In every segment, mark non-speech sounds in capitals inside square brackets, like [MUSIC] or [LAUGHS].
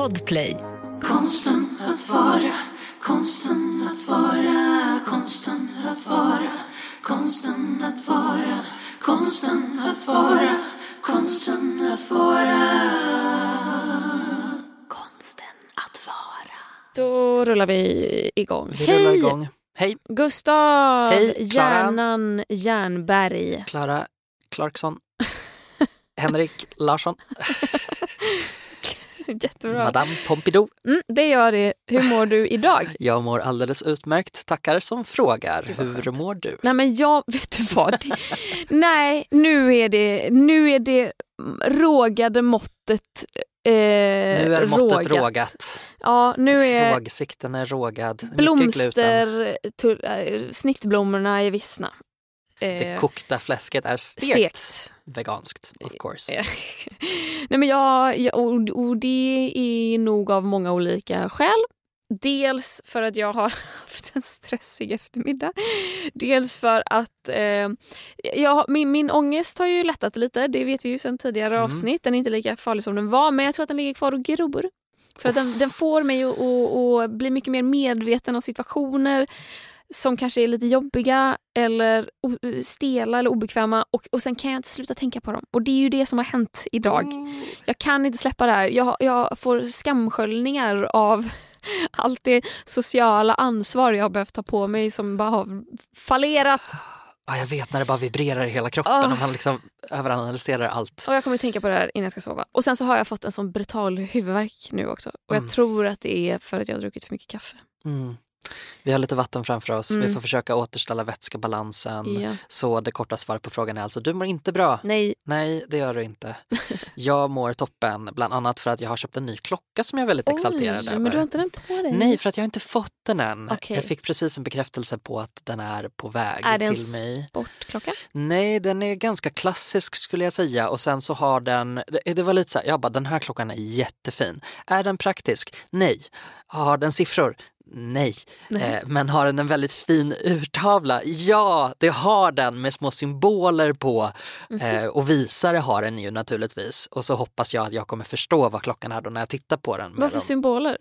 Podplay. Konsten att vara, konsten att vara, konsten att vara, konsten att vara, konsten att vara, konsten att vara. Konsten att vara. Då rullar vi igång. Vi rullar igång. Hej, Gustav Hej. Hjärnan Jernberg. Klara Clarkson. [LAUGHS] Henrik Larsson. [LAUGHS] [LAUGHS] Jättebra. Madame Pompidou. Mm, det gör det. Hur mår du idag? [LAUGHS] Jag mår alldeles utmärkt. Tackar som frågar. Hur mår du? Nej men jag, [LAUGHS] vet du vad? Det, nej, nu är det, nu är det rågade måttet eh, nu är måttet rågat. rågat. Ja, nu är Rågsikten är rågad. Blomster, äh, snittblommorna är vissna. Det Eh, kokta fläsket är stekt. stekt. Veganskt, of course. Eh, [LAUGHS] Nej, men jag, jag, och, och det är nog av många olika skäl. Dels för att jag har [LAUGHS] haft en stressig eftermiddag. Dels för att eh, jag, min, min ångest har ju lättat lite. Det vet vi ju sedan tidigare Mm. avsnitt. Den är inte lika farlig som den var men jag tror att den ligger kvar och gror. För att den, den får mig att, att, att bli mycket mer medveten om situationer som kanske är lite jobbiga eller stela eller obekväma och, och sen kan jag inte sluta tänka på dem. Och det är ju det som har hänt idag. Jag kan inte släppa det här. Jag, jag får skamsköljningar av [LAUGHS] allt det sociala ansvar jag har behövt ta på mig som bara har fallerat. Ja, jag vet när det bara vibrerar i hela kroppen Ah. och man liksom överanalyserar allt. Och jag kommer att tänka på det här innan jag ska sova. Och sen så har jag fått en sån brutal huvudvärk nu också. Och Mm. jag tror att det är för att jag har druckit för mycket kaffe. Mm. Vi har lite vatten framför oss. Vi Mm. får försöka återställa vätskebalansen. Ja. Så det korta svaret på frågan är alltså, du mår inte bra. Nej, Nej, det gör du inte. [LAUGHS] Jag mår toppen, bland annat för att jag har köpt en ny klocka som jag är väldigt exalterad oj, över. men du har inte den på dig? Nej, för att jag har inte fått den än. Okej. Jag fick precis en bekräftelse på att den är på väg Är det en till mig. sportklocka? Nej, den är ganska klassisk skulle jag säga och sen så har den, det, det var lite så här, jag bara den här klockan är jättefin. Är den praktisk? Nej. Har den siffror? Nej. Nej. Eh, men har den en väldigt fin urtavla? Ja, det har den med små symboler på. Mhm. Eh, och visare har den ju naturligtvis. Och så hoppas jag att jag kommer förstå vad klockan är då när jag tittar på den. Vad för dem. symboler?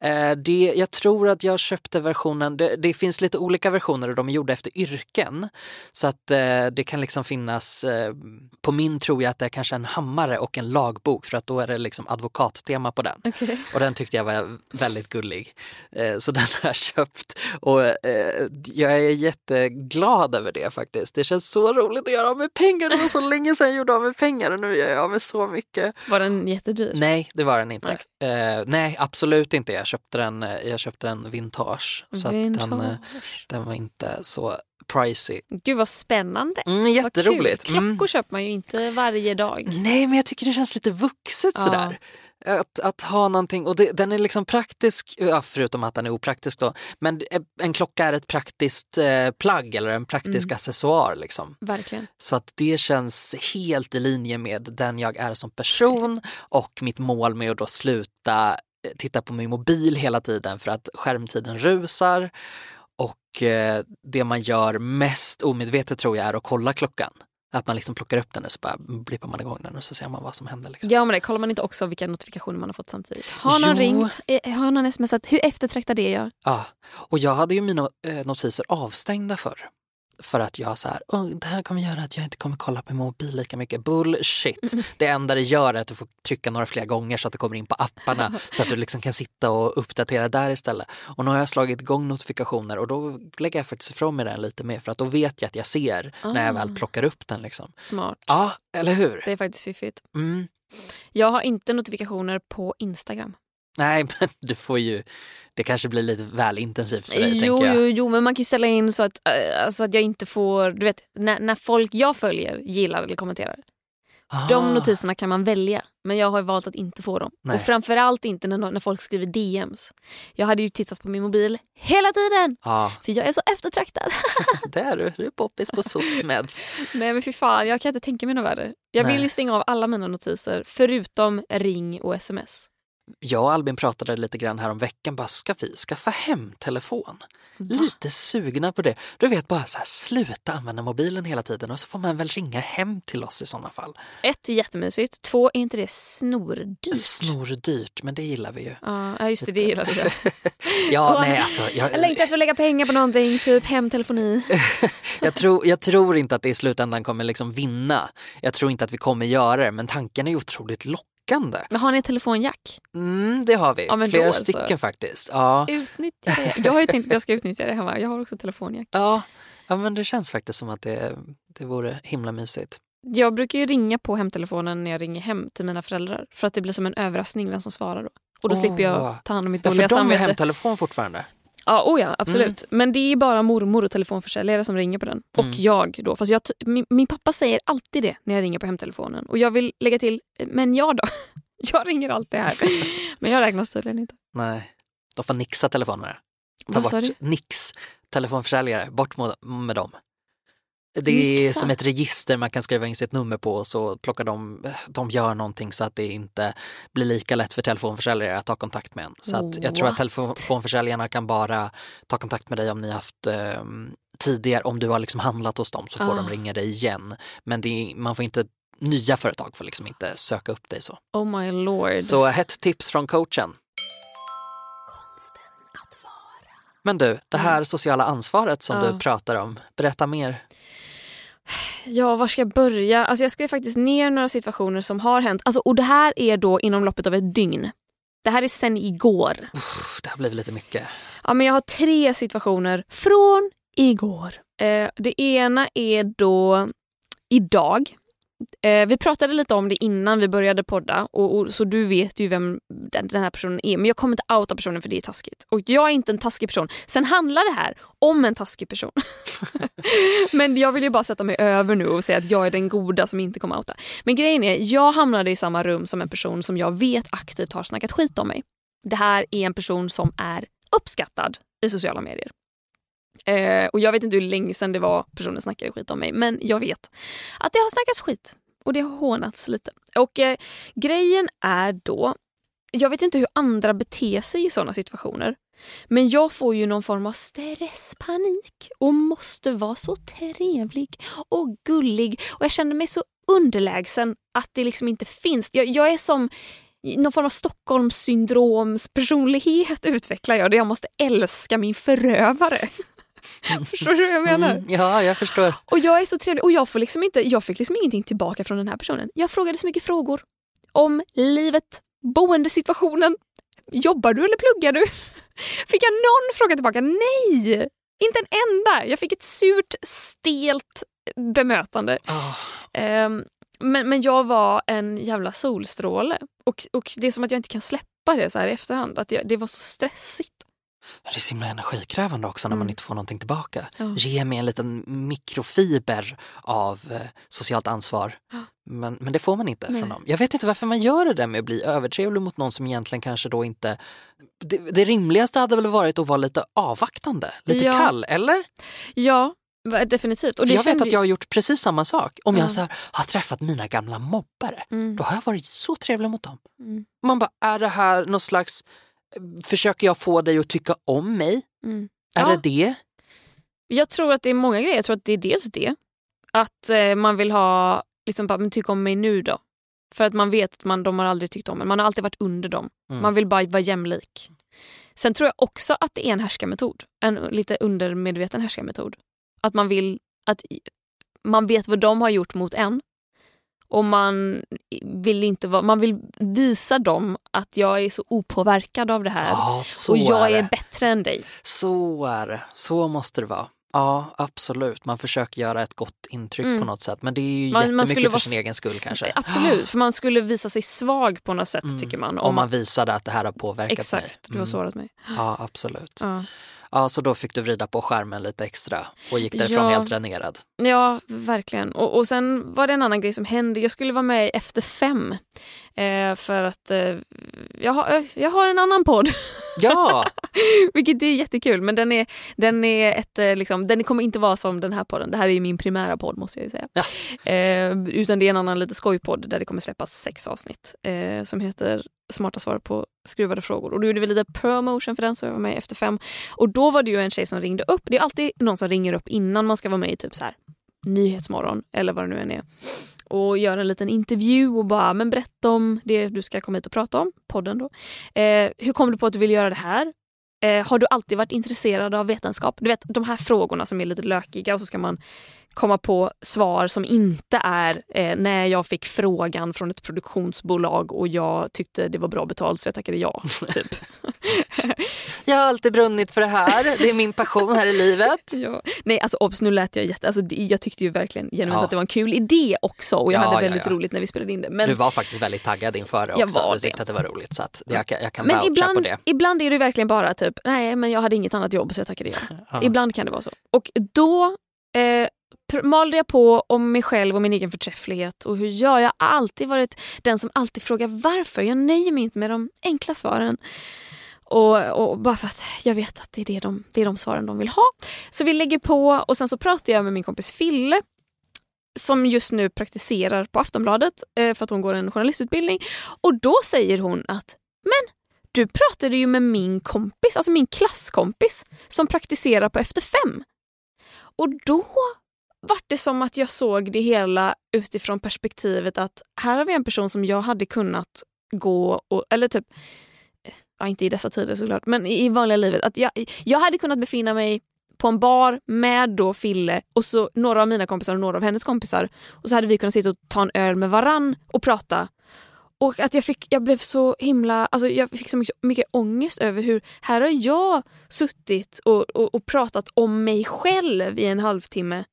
Eh, det, jag tror att jag köpte versionen, det, det finns lite olika versioner och de är gjorda efter yrken. Så att eh, det kan liksom finnas, eh, på min tror jag att det är kanske en hammare och en lagbok för att då är det liksom advokattema på den. Okej. Och den tyckte jag var väldigt gullig. Så den har jag köpt och eh, jag är jätteglad över det faktiskt. Det känns så roligt att göra av med pengar. Det var så länge sedan jag gjorde av med pengar och nu gör jag av med så mycket. Var den jättedyr? Nej, det var den inte. Eh, nej, absolut inte. Jag köpte den, jag köpte den vintage. Så att den, eh, Vintage. den var inte så pricey. Gud vad spännande. Mm, Vad jätteroligt. kul. Klockor Mm. köper man ju inte varje dag. Nej, men jag tycker det känns lite vuxet Ja. sådär. Att, att ha någonting, och det, den är liksom praktisk, ja, förutom att den är opraktisk då, men en klocka är ett praktiskt eh, plagg eller en praktisk Mm. accessoar. Liksom. Verkligen. Så att det känns helt i linje med den jag är som person och mitt mål med att då sluta eh, titta på min mobil hela tiden för att skärmtiden rusar. Och eh, det man gör mest omedvetet tror jag är att kolla klockan. Att man liksom plockar upp den och så bara blippar man igång den och så ser man vad som händer. Liksom. Ja men det kollar man inte också vilka notifikationer man har fått samtidigt. Har någon Jo. ringt? Eh, Har någon smsat? Hur eftertraktad är jag? Ja, och jag hade ju mina eh, notiser avstängda förr. För att jag så här, "Åh, det här kommer göra att jag inte kommer kolla på min mobil lika mycket. Bullshit! Det enda det gör är att du får trycka några fler gånger så att det kommer in på apparna [LAUGHS] så att du liksom kan sitta och uppdatera där istället. Och nu har jag slagit igång notifikationer och då lägger jag faktiskt ifrån mig den lite mer för att då vet jag att jag ser när jag väl Ah. plockar upp den. Liksom. Smart. Ja, eller hur? Det är faktiskt fiffigt. Mm. Jag har inte notifikationer på Instagram. Nej, [LAUGHS] men du får ju, det kanske blir lite väl intensivt för dig Jo, tänker jag. jo, jo, men man kan ju ställa in så att, äh, alltså att jag inte får, du vet, när, när folk jag följer gillar eller kommenterar. Ah. De notiserna kan man välja, men jag har valt att inte få dem. Nej. Och framförallt inte när, när folk skriver DMs. Jag hade ju tittat på min mobil hela tiden, Ja, för jag är så eftertraktad. [LAUGHS] [LAUGHS] det är du. Du är poppis på SOSMEDS. Nej men fy fan, jag kan inte tänka mig något värre. Jag vill Nej. ju stänga av alla mina notiser förutom ring och sms. Jag och Albin pratade lite grann här om veckan, bara ska vi skaffa hemtelefon? Lite sugna på det. Du vet bara så här, sluta använda mobilen hela tiden och så får man väl ringa hem till oss i sådana fall. Ett, jättemysigt. Två, är inte det snordyrt? Snordyrt, men det gillar vi ju. Ja, just det, det gillar du. Ja, [LAUGHS] nej alltså. Jag, Jag längtar efter att lägga pengar på någonting, typ hemtelefoni. [LAUGHS] jag, tror, jag tror inte att det i slutändan kommer liksom vinna. Jag tror inte att vi kommer göra det, men tanken är otroligt lockande. Men har ni telefonjack? Mm, det har vi. Ja, Flera då så. stycken faktiskt. Ja. Utnyttja det. Jag har ju tänkt att jag ska utnyttja det hemma. Jag har också telefonjack. Ja. ja, men det känns faktiskt som att det, det vore himla mysigt. Jag brukar ju ringa på hemtelefonen när jag ringer hem till mina föräldrar. För att det blir som en överraskning vem som svarar då. Och då Åh. slipper jag ta hand om mitt Ja, dåliga för de samvete. hemtelefon fortfarande. Ja, oh ja, absolut. Men det är bara mormor och telefonförsäljare som ringer på den. Och Mm. jag då. Fast jag, min, min pappa säger alltid det när jag ringer på hemtelefonen. Och jag vill lägga till, men jag då? [LAUGHS] Jag ringer alltid här. [LAUGHS] Men jag räknas tydligen inte. Nej, de får nixa telefonerna. Ta Vad bort nix, telefonförsäljare, bort med dem. Det är Nixa? som ett register man kan skriva in sitt nummer på och så plockar de, de gör någonting så att det inte blir lika lätt för telefonförsäljare att ta kontakt med en. Så att jag tror att telefonförsäljarna kan bara ta kontakt med dig om ni haft eh, tidigare, om du har liksom handlat hos dem så får Ah. de ringa dig igen. Men är, man får inte, nya företag får liksom inte söka upp dig så. Oh my lord. Så ett tips från coachen. Konsten att vara. Men du, det här sociala ansvaret som Mm. Ja. du pratar om, berätta mer. Ja, var ska jag börja? Alltså jag skrev faktiskt ner några situationer som har hänt. Alltså, och det här är då inom loppet av ett dygn. Det här är sen igår. Uff, det har blivit lite mycket. Ja, men jag har tre situationer från igår. Eh, det ena är då idag. Eh, vi pratade lite om det innan vi började podda och, och, så du vet ju vem den, den här personen är. Men jag kommer inte outa personen för det är taskigt. Och jag är inte en taskig person. Sen handlar det här om en taskig person. [LAUGHS] men jag vill ju bara sätta mig över nu och säga att jag är den goda som inte kommer outa. Men grejen är, jag hamnade i samma rum som en person som jag vet aktivt har snackat skit om mig. Det här är en person som är uppskattad i sociala medier. Eh, och Jag vet inte hur länge sedan det var personen snackade skit om mig men jag vet att det har snackats skit och det har hånats lite. Och eh, Grejen är då, jag vet inte hur andra beter sig i sådana situationer men jag får ju någon form av stresspanik och måste vara så trevlig och gullig och jag känner mig så underlägsen att det liksom inte finns. Jag, jag är som någon form av Stockholmssyndroms personlighet utvecklar jag där jag måste älska min förövare. [LAUGHS] Förstår du vad jag menar? Mm, ja, jag förstår. Och jag är så trevlig och jag, får liksom inte, jag fick liksom ingenting tillbaka från den här personen. Jag frågade så mycket frågor om livet, boendesituationen. Jobbar du eller pluggar du? [LAUGHS] Fick jag någon fråga tillbaka? Nej! Inte en enda. Jag fick ett surt, stelt bemötande. Ah, Ehm, men, men jag var en jävla solstråle. Och, och det är som att jag inte kan släppa det så här i efterhand. Att jag, det var så stressigt. Det är så himla energikrävande också när man Mm. inte får någonting tillbaka. Ja. Ge mig en liten mikrofiber av eh, socialt ansvar. Ja. Men, men det får man inte Nej. från dem. Jag vet inte varför man gör det där med att bli övertrevlig mot någon som egentligen kanske då inte... Det, det rimligaste hade väl varit att vara lite avvaktande, lite Ja. kall, eller? Ja, definitivt. Och jag vet att jag har gjort precis samma sak. Om Ja. jag så här, har träffat mina gamla mobbare, Mm, då har jag varit så trevlig mot dem. mm, Man bara, är det här någon slags... Försöker jag få dig att tycka om mig? mm. Är Ja. det det? Jag tror att det är många grejer. Jag tror att det är dels det. Att eh, man vill ha, liksom men tyck om mig nu då. För att man vet att man, de har aldrig tyckt om en. Man har alltid varit under dem. Mm. Man vill bara vara jämlik. Sen tror jag också att det är en härskarmetod. En lite undermedveten härskarmetod. Att man vill att man vet vad de har gjort mot en. Och man vill, inte vara, man vill visa dem att jag är så opåverkad av det här. Ja, och jag är är bättre än dig. Så är det. Så måste det vara. Ja, absolut. Man försöker göra ett gott intryck Mm. på något sätt. Men det är ju Man- man jättemycket skulle för sin egen skull kanske. Absolut, för man skulle visa sig svag på något sätt Mm. tycker man. Om man visade att det här har påverkat Exakt, mig. du har Mm. sårat mig. Ja, absolut. Ja. Ja, så då fick du vrida på skärmen lite extra och gick därifrån Ja. helt dränerad. Ja, verkligen. Och, och sen var det en annan grej som hände. Jag skulle vara med i Efter fem. Eh, för att eh, jag, har, jag har en annan podd [LAUGHS] Ja, Vilket är jättekul men den, är, den, är ett, eh, liksom, den kommer inte vara som den här podden. Det här är ju min primära podd måste jag ju säga. Ja. Eh, utan det är en annan lite skojpodd där det kommer släppas sex avsnitt eh, som heter Smarta svar på skruvade frågor. Och då gjorde vi lite promotion för den så jag var med efter fem. Och då var det ju en tjej som ringde upp. Det är alltid någon som ringer upp innan man ska vara med i typ så här Nyhetsmorgon eller vad det nu än är och gör en liten intervju och bara men berätta om det du ska komma hit och prata om, podden då. Eh, hur kom du på att du vill göra det här? Eh, har du alltid varit intresserad av vetenskap? Du vet de här frågorna som är lite lökiga och så ska man komma på svar som inte är eh, när jag fick frågan från ett produktionsbolag och jag tyckte det var bra betalt så jag tackade ja. [LAUGHS] Typ. jag har alltid brunnit för det här. Det är min passion här i livet. [LAUGHS] ja. Nej alltså obs, nu lät jag jätte... Alltså, det- jag tyckte ju verkligen genuint Ja. att det var en kul idé också och jag Ja, hade väldigt roligt när vi spelade in det. Men, Du var faktiskt väldigt taggad inför det Jag också. var Du tyckte det. att det var roligt så att jag, jag kan men voucha på ibland, det. ibland är det verkligen bara typ, nej men jag hade inget annat jobb så jag tackade ja. [LAUGHS] Ibland kan det vara så. Och då eh, malde jag på om mig själv och min egen förträfflighet och hur jag, jag har alltid varit den som alltid frågar varför. Jag nöjer mig inte med de enkla svaren. Och, och bara för att jag vet att det är, det, de, det är de svaren de vill ha. Så vi lägger på och sen så pratar jag med min kompis Fille som just nu praktiserar på Aftonbladet eh, för att hon går en journalistutbildning. Och då säger hon att men du pratade ju med min kompis, alltså min klasskompis som praktiserar på Efter fem. Och då var det som att jag såg det hela utifrån perspektivet att här har vi en person som jag hade kunnat gå och, eller typ, ja inte i dessa tider såklart, men i, i vanliga livet. Att jag, jag hade kunnat befinna mig på en bar med då Fille och så några av mina kompisar och några av hennes kompisar. Och så hade vi kunnat sitta och ta en öl med varann och prata. Och att jag, fick, jag blev så himla, alltså jag fick så mycket, mycket ångest över hur, här har jag suttit och, och, och pratat om mig själv i en halvtimme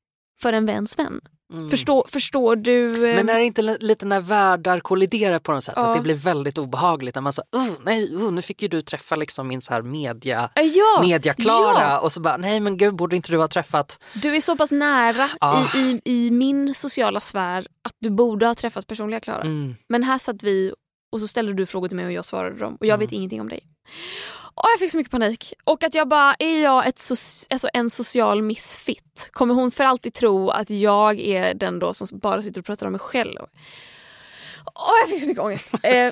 för en väns vän. Mm. Förstår, förstår du? eh, Men är det inte li- lite när världar kolliderar på något sätt? Ja. Att det blir väldigt obehagligt när man säger oh, nej, oh, nu fick ju du träffa liksom min så här media, ja, media-Klara ja. och så bara nej men gud borde inte du ha träffat Du är så pass nära Ja. i, i, i min sociala sfär att du borde ha träffat personliga Klara. mm. Men här satt vi och så ställde du frågor till mig och jag svarade dem och jag vet ingenting om dig. Och jag fick så mycket panik. Och att jag bara, är jag ett so- alltså en social misfit? Kommer hon för alltid tro att jag är den då som bara sitter och pratar om mig själv? Och jag fick så mycket ångest. [LAUGHS] Eh,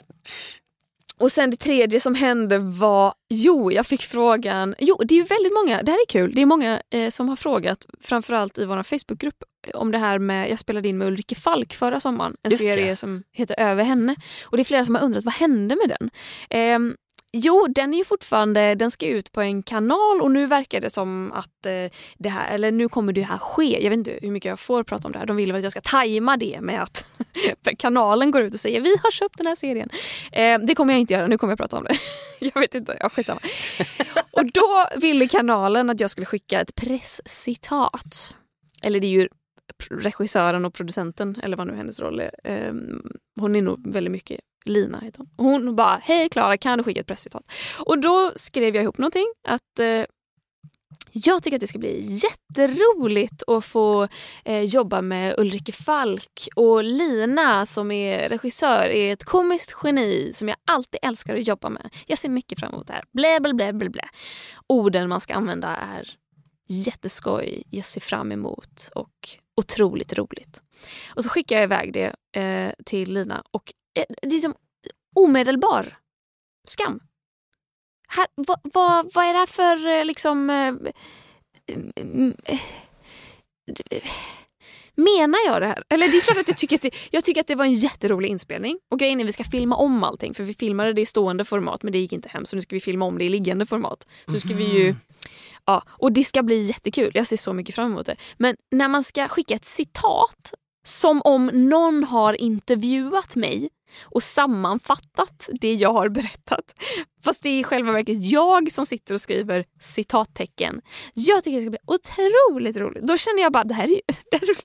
och sen det tredje som hände var, jo jag fick frågan, jo det är ju väldigt många, det här är kul, det är många eh, som har frågat, framförallt i vår Facebookgrupp, om det här med, jag spelade in med Ulrike Falk förra sommaren, en Just det. serie som heter Över henne. Och det är flera som har undrat vad hände med den? Ehm, Jo, den är ju fortfarande, den ska ut på en kanal och nu verkar det som att eh, det här, eller nu kommer det här ske. Jag vet inte hur mycket jag får prata om det här. De vill väl att jag ska tajma det med att [LAUGHS] kanalen går ut och säger vi har köpt den här serien. Eh, det kommer jag inte göra, nu kommer jag prata om det. [LAUGHS] jag vet inte, ja, skitsamma. [LAUGHS] och då ville kanalen att jag skulle skicka ett presscitat. Eller det är ju regissören och producenten, eller vad nu hennes roll är. Eh, hon är nog väldigt mycket Lina heter hon. Och hon bara, hej Klara kan du skicka ett presscitat? Och då skrev jag ihop någonting att eh, jag tycker att det ska bli jätteroligt att få eh, jobba med Ulrike Falk och Lina som är regissör är ett komiskt geni som jag alltid älskar att jobba med. Jag ser mycket fram emot det här. Blä, blä, blä, blä, blä. Orden man ska använda är jätteskoj, jag ser fram emot och otroligt roligt. Och så skickar jag iväg det eh, till Lina och det är som omedelbar skam. Här, vad, vad, vad är det här för eh, liksom... Eh, mm, eh, Menar jag det här? Eller det är klart att jag tycker att det, jag tycker att det var en jätterolig inspelning. Och grejen är att vi ska filma om allting för vi filmade det i stående format men det gick inte hem så nu ska vi filma om det i liggande format. Så nu ska vi ju Ja, och det ska bli jättekul. Jag ser så mycket fram emot det. Men när man ska skicka ett citat som om någon har intervjuat mig och sammanfattat det jag har berättat. Fast det är i själva verket jag som sitter och skriver citattecken. Jag tycker det ska bli otroligt roligt. Då känner jag bara, det här är ju... [LAUGHS] Det här är,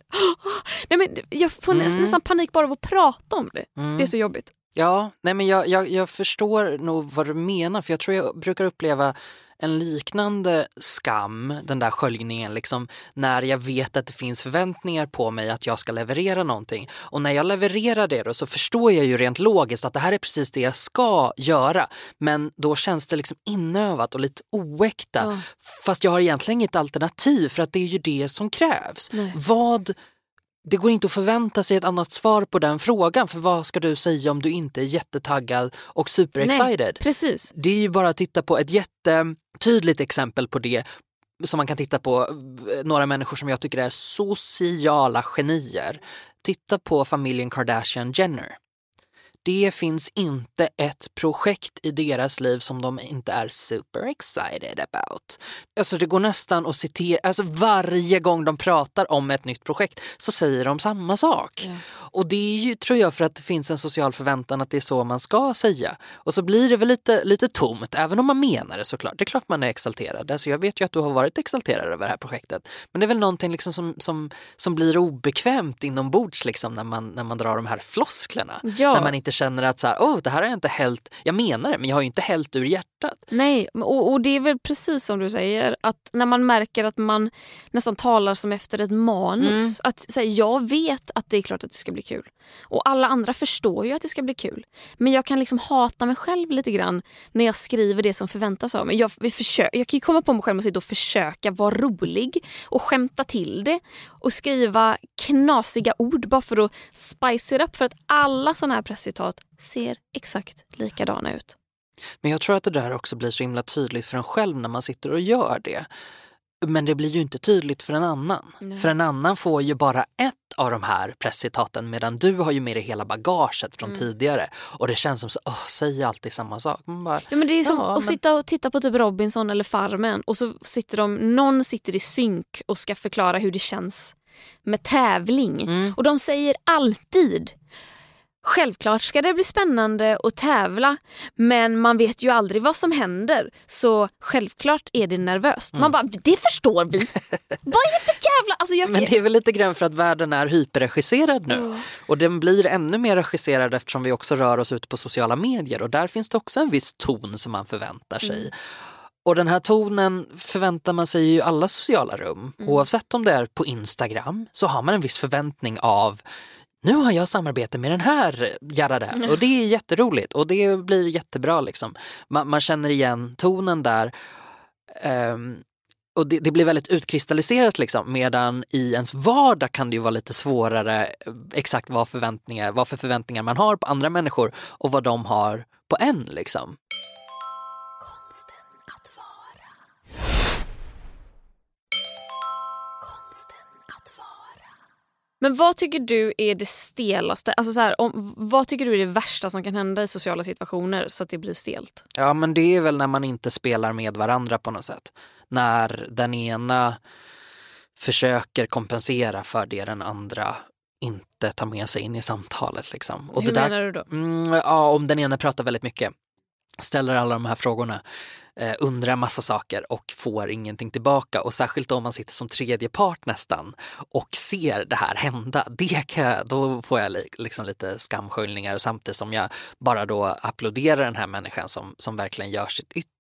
Åh, nej men jag får Mm. nästan panik bara av att prata om det. Mm. Det är så jobbigt. Ja, nej men jag, jag, jag förstår nog vad du menar för jag tror jag brukar uppleva en liknande skam, den där sköljningen, liksom, när jag vet att det finns förväntningar på mig att jag ska leverera någonting. Och när jag levererar det då så förstår jag ju rent logiskt att det här är precis det jag ska göra. Men då känns det liksom inövat och lite oäkta. Ja. Fast jag har egentligen inget alternativ för att det är ju det som krävs. Nej. Vad det går inte att förvänta sig ett annat svar på den frågan för vad ska du säga om du inte är jättetaggad och superexcited? Precis. Det är ju bara att titta på ett jättetydligt exempel på det som man kan titta på eh, några människor som jag tycker är sociala genier. Titta på familjen Kardashian Jenner. Det finns inte ett projekt i deras liv som de inte är super excited about. Alltså det går nästan att citera, alltså varje gång de pratar om ett nytt projekt så säger de samma sak. Ja. Och det är ju, tror jag, för att det finns en social förväntan att det är så man ska säga. Och så blir det väl lite, lite tomt, även om man menar det såklart. Det är klart man är exalterad. Alltså jag vet ju att du har varit exalterad över det här projektet. Men det är väl någonting liksom som, som, som blir obekvämt inombords liksom när, man, när man drar de här flosklerna. Ja. När man inte känner att så här, oh, det här har jag inte hällt, jag menar det, men jag har ju inte hällt ur hjärtat. Nej, och, och det är väl precis som du säger att när man märker att man nästan talar som efter ett manus. Att säga, Jag vet att det är klart att det ska bli kul. Och alla andra förstår ju att det ska bli kul. Men jag kan liksom hata mig själv lite grann när jag skriver det som förväntas av mig. Jag, vi försö- jag kan ju komma på mig själv och sitta och försöka vara rolig och skämta till det och skriva knasiga ord bara för att spice it up. För att alla såna här presscitat ser exakt likadana ut. Men jag tror att det där också blir så himla tydligt för en själv när man sitter och gör det. Men det blir ju inte tydligt för en annan. Nej. För en annan får ju bara ett av de här presscitaten medan du har ju med dig hela bagaget från Mm. tidigare. Och det känns som så, åh, säger alltid samma sak. Bara, Ja, men det är som Ja, att men- sitta och titta på typ Robinson eller Farmen och så sitter de, någon sitter i synk och ska förklara hur det känns med tävling. Mm. Och de säger alltid Självklart ska det bli spännande att tävla men man vet ju aldrig vad som händer så självklart är det nervöst. Mm. Man bara, det förstår vi. [LAUGHS] vad är det för jävla... Alltså jag, Men det är väl lite grann för att världen är hyperregisserad nu. Och den blir ännu mer regisserad eftersom vi också rör oss ut på sociala medier och där finns det också en viss ton som man förväntar sig. Och den här tonen förväntar man sig i alla sociala rum. Oavsett om det är på Instagram så har man en viss förväntning av nu har jag samarbete med den här Jarada och det är jätteroligt och det blir jättebra. Liksom. Man, man känner igen tonen där. Um, och det, det blir väldigt utkristalliserat liksom, medan i ens vardag kan det ju vara lite svårare eh, exakt vad, förväntningar, vad för förväntningar man har på andra människor och vad de har på en. Liksom. Men vad tycker du är det stelaste? Alltså så här, om, vad tycker du är det värsta som kan hända i sociala situationer så att det blir stelt? Ja men det är väl när man inte spelar med varandra på något sätt. När den ena försöker kompensera för det den andra inte tar med sig in i samtalet. Liksom. Och Hur det där menar du då? Mm, ja, om den ena pratar väldigt mycket, ställer alla de här frågorna, eh, undrar massa saker och får ingenting tillbaka. Och särskilt om man sitter som tredje part nästan och ser det här hända, det kan då får jag li, liksom lite skamsköljningar samtidigt som jag bara då applåderar den här människan som, som verkligen gör sitt yttersta.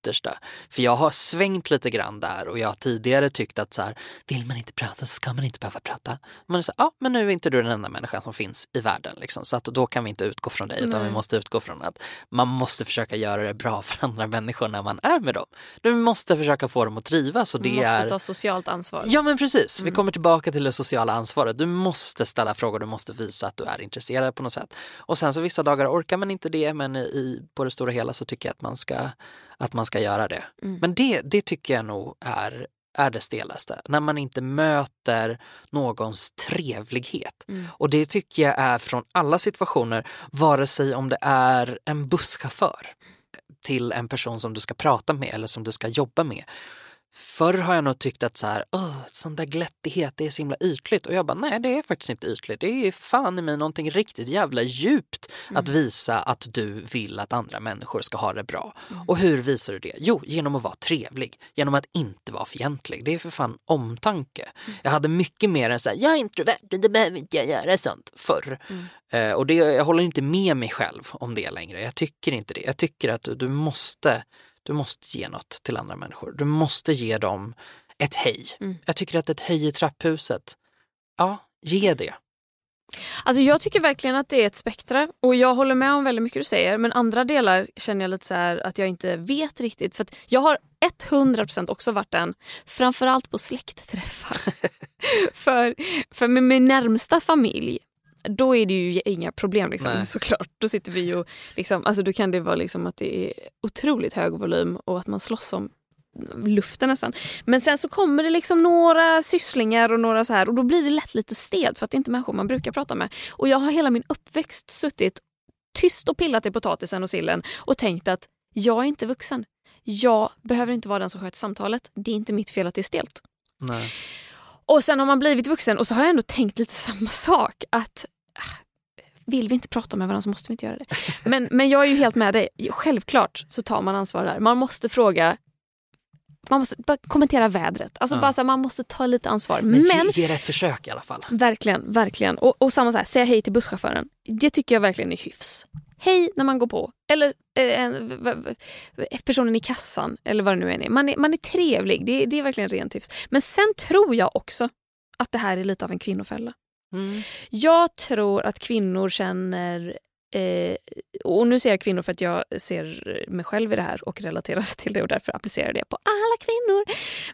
För jag har svängt lite grann där och jag har tidigare tyckt att så här, vill man inte prata så ska man inte behöva prata. Man är så här, ja men nu är inte du den enda människan som finns i världen liksom, så att då kan vi inte utgå från dig utan vi Nej. måste utgå från att man måste försöka göra det bra för andra människor när man är med dem. Du måste försöka få dem att trivas och det måste är... ta socialt ansvar. Ja men precis, Mm. vi kommer tillbaka till det sociala ansvaret. Du måste ställa frågor, du måste visa att du är intresserad på något sätt. Och sen så vissa dagar orkar man inte det men i, på det stora hela så tycker jag att man ska, att man ska göra det. Mm. Men det, det tycker jag nog är, är det stelaste. När man inte möter någons trevlighet. Mm. Och det tycker jag är från alla situationer, vare sig om det är en busschaufför till en person som du ska prata med eller som du ska jobba med. Förr har jag nog tyckt att så här, Åh, sån där glättighet, det är så himla ytligt. Och jag bara, nej det är faktiskt inte ytligt. Det är fan i mig någonting riktigt jävla djupt att visa att du vill att andra människor ska ha det bra. Och hur visar du det? Jo, genom att vara trevlig. Genom att inte vara fientlig. Det är för fan omtanke. Jag hade mycket mer än så här, jag är introvert det behöver inte jag göra sånt förr. Eh, och det, jag håller inte med mig själv om det längre. Jag tycker inte det. Jag tycker att du, du måste Du måste ge något till andra människor. Du måste ge dem ett hej. Mm. Jag tycker att ett hej i trapphuset, ja, ge det. Alltså jag tycker verkligen att det är ett spektra och jag håller med om väldigt mycket du säger men andra delar känner jag lite så att jag inte vet riktigt. För jag har 100% också varit den, framförallt på släktträffar. [LAUGHS] för för med min närmsta familj då är det ju inga problem liksom, Nej. såklart. Då sitter vi och liksom, alltså då kan det vara liksom att det är otroligt hög volym och att man slåss om luften nästan. Men sen så kommer det liksom några sysslingar och några så här och då blir det lätt lite stelt för att det är inte människor man brukar prata med. Och jag har hela min uppväxt suttit tyst och pillat i potatisen och sillen och tänkt att jag är inte vuxen. Jag behöver inte vara den som sköter samtalet. Det är inte mitt fel att det är stelt. Nej. Och sen har man blivit vuxen och så har jag ändå tänkt lite samma sak. Att ah, Vill vi inte prata med varandra så måste vi inte göra det. Men, men jag är ju helt med dig. Självklart så tar man ansvar där. Man måste fråga man måste bara kommentera vädret. Alltså Ja. bara så här, man måste ta lite ansvar. Men, Men, ge, ge ett försök i alla fall. verkligen, verkligen. Och, och samma så här, säga hej till busschauffören. Det tycker jag verkligen är hyfs. Hej när man går på. Eller eh, personen i kassan eller vad det nu än är. Man är, man är trevlig. Det, det är verkligen rent hyfs. Men sen tror jag också att det här är lite av en kvinnofälla. Mm. Jag tror att kvinnor känner Eh, och nu säger jag kvinnor för att jag ser mig själv i det här och relaterar [LAUGHS] till det och därför applicerar det på alla kvinnor.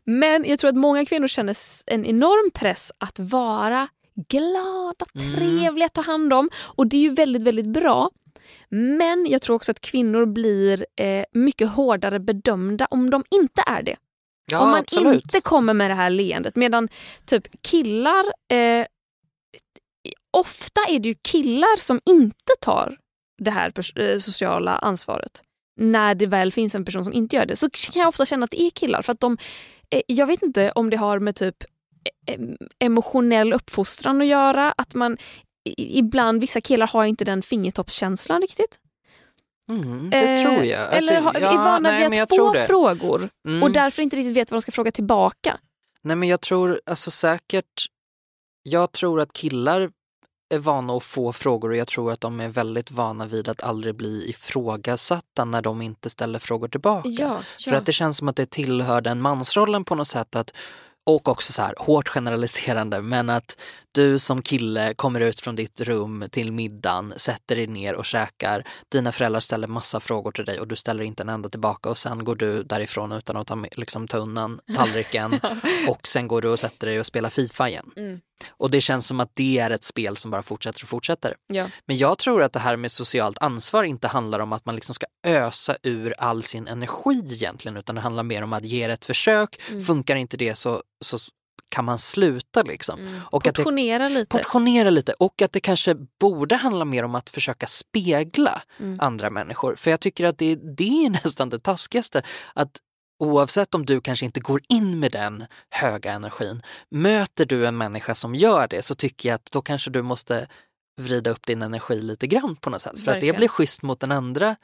Men jag tror att många kvinnor känner en enorm press att vara glada, Mm. trevliga, ta hand om. Och det är ju väldigt, väldigt bra. Men jag tror också att kvinnor blir eh, mycket hårdare bedömda om de inte är det Ja, om man absolut. inte kommer med det här leendet. Medan typ killar, eh, ofta är det ju killar som inte tar det här eh, sociala ansvaret. När det väl finns en person som inte gör det så kan jag ofta känna att det är killar. För att de, eh, jag vet inte om det har med typ eh, emotionell uppfostran att göra. Att man ibland, vissa killar har inte den fingertoppskänslan riktigt. Mm, det Eh, tror jag. Alltså, eller har, ja, är vana nej, vid att få frågor Mm. och därför inte riktigt vet vad de ska fråga tillbaka. Nej men jag tror alltså säkert, jag tror att killar är vana att få frågor och jag tror att de är väldigt vana vid att aldrig bli ifrågasatta när de inte ställer frågor tillbaka. För att det känns som att det tillhör den mansrollen på något sätt att och också så här hårt generaliserande men att du som kille kommer ut från ditt rum till middagen, sätter dig ner och käkar. Dina föräldrar ställer massa frågor till dig och du ställer inte en enda tillbaka och sen går du därifrån utan att ta, med- liksom, ta undan [LAUGHS] tallriken och sen går du och sätter dig och spelar Fifa igen. Mm. Och det känns som att det är ett spel som bara fortsätter och fortsätter. Ja. Men jag tror att det här med socialt ansvar inte handlar om att man liksom ska ösa ur all sin energi egentligen utan det handlar mer om att ge det ett försök. Mm. Funkar inte det så, så kan man sluta liksom. Och att det, Portionera lite. portionera lite och att det kanske borde handla mer om att försöka spegla Mm. andra människor. För jag tycker att det, det är [LAUGHS] nästan det taskigaste. Att oavsett om du kanske inte går in med den höga energin, möter du en människa som gör det så tycker jag att då kanske du måste vrida upp din energi lite grann på något sätt. För att det Verkligen. blir schysst mot den andra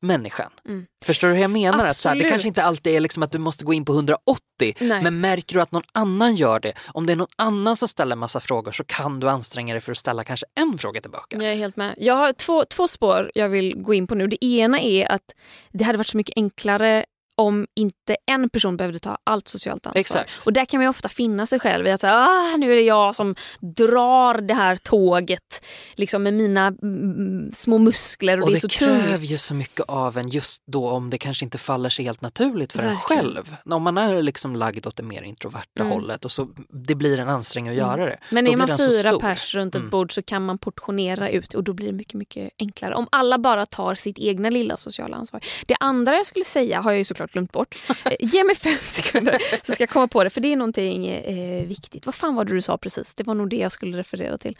människan. Mm. Förstår du hur jag menar? Att så här, det kanske inte alltid är liksom att du måste gå in på 180 Nej. men märker du att någon annan gör det, om det är någon annan som ställer massa frågor så kan du anstränga dig för att ställa kanske en fråga tillbaka. Jag är helt med. Jag har två, två spår jag vill gå in på nu. Det ena är att det hade varit så mycket enklare om inte en person behövde ta allt socialt ansvar. Exakt. Och där kan man ju ofta finna sig själv i att säga, ah, nu är det jag som drar det här tåget liksom med mina mm, små muskler och, Och det är så kräver tungt. ju så mycket av en just då om det kanske inte faller sig helt naturligt för en Verkligen. själv. Om man är liksom lagd åt det mer introverta Mm. hållet och så det blir en ansträngning att göra det. Men då är man fyra pers runt ett Mm. bord så kan man portionera ut och då blir det mycket, mycket enklare. Om alla bara tar sitt egna lilla sociala ansvar. Det andra jag skulle säga har jag ju såklart glömt bort. Eh, Ge mig fem [LAUGHS] sekunder så ska jag komma på det för det är någonting eh, viktigt. Vad fan var det du sa precis? Det var nog det jag skulle referera till.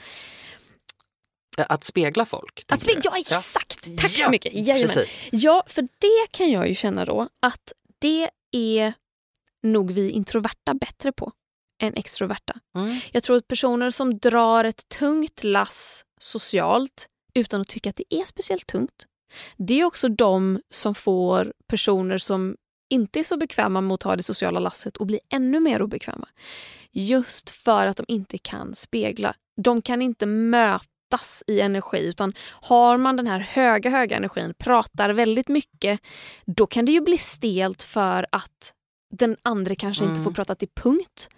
Att spegla folk. Att spe- du? ja exakt, tack Ja, så mycket. Jajamän. Precis. Ja, för det kan jag ju känna då att det är nog vi introverta bättre på än extroverta. Mm. Jag tror att personer som drar ett tungt lass socialt utan att tycka att det är speciellt tungt, det är också de som får personer som inte är så bekväma med att ta det sociala lasset och bli ännu mer obekväma. Just för att de inte kan spegla. De kan inte möta mattas i energi utan har man den här höga, höga energin, pratar väldigt mycket, då kan det ju bli stelt för att den andra kanske inte Mm. får prata till punkt.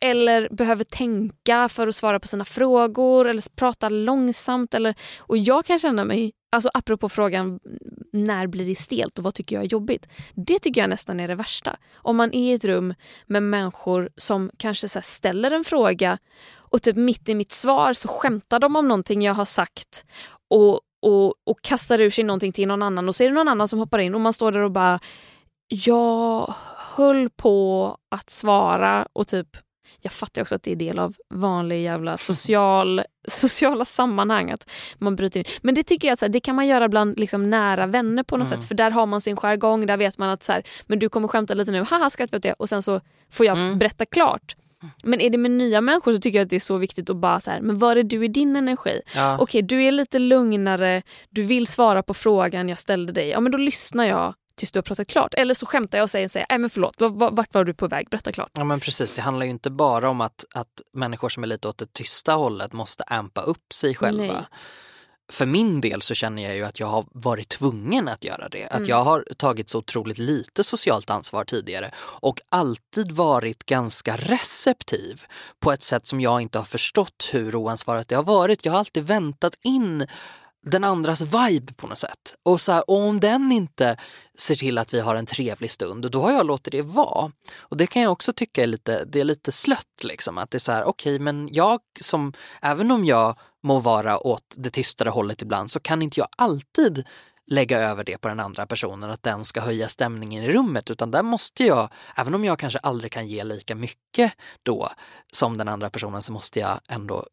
Eller behöver tänka för att svara på sina frågor eller prata långsamt. Eller, och jag kan känna mig, alltså apropå frågan när blir det stelt och vad tycker jag är jobbigt. Det tycker jag nästan är det värsta. Om man är i ett rum med människor som kanske så här ställer en fråga och typ mitt i mitt svar så skämtar de om någonting jag har sagt och, och, och kastar ur sig någonting till någon annan och så är det någon annan som hoppar in och man står där och bara jag höll på att svara och typ jag fattar också att det är del av vanlig jävla social, [LAUGHS] sociala sammanhang att man bryter in. Men det tycker jag att så här, det kan man göra bland liksom, nära vänner på något Mm. sätt för där har man sin jargong, där vet man att så här, men du kommer skämta lite nu, haha skrattar åt det och sen så får jag Mm. berätta klart. Men är det med nya människor så tycker jag att det är så viktigt att bara så här, men var är du i din energi? Ja. Okej, du är lite lugnare, du vill svara på frågan jag ställde dig. Ja, men då lyssnar jag tills du har pratat klart. Eller så skämtar jag och säger, säger men förlåt, vart var du på väg? Berätta klart. Ja men precis, det handlar ju inte bara om att, att människor som är lite åt det tysta hållet måste ampa upp sig själva. Nej. För min del så känner jag ju att jag har varit tvungen att göra det. Att Mm. jag har tagit så otroligt lite socialt ansvar tidigare och alltid varit ganska receptiv på ett sätt som jag inte har förstått hur oansvarigt det har varit. Jag har alltid väntat in den andras vibe på något sätt. Och, så här, och om den inte ser till att vi har en trevlig stund, då har jag låtit det vara. Och det kan jag också tycka är lite, det är lite slött liksom. Att det är så här, okej men jag som, även om jag må vara åt det tystare hållet ibland så kan inte jag alltid lägga över det på den andra personen, att den ska höja stämningen i rummet. Utan där måste jag, även om jag kanske aldrig kan ge lika mycket då som den andra personen så måste jag ändå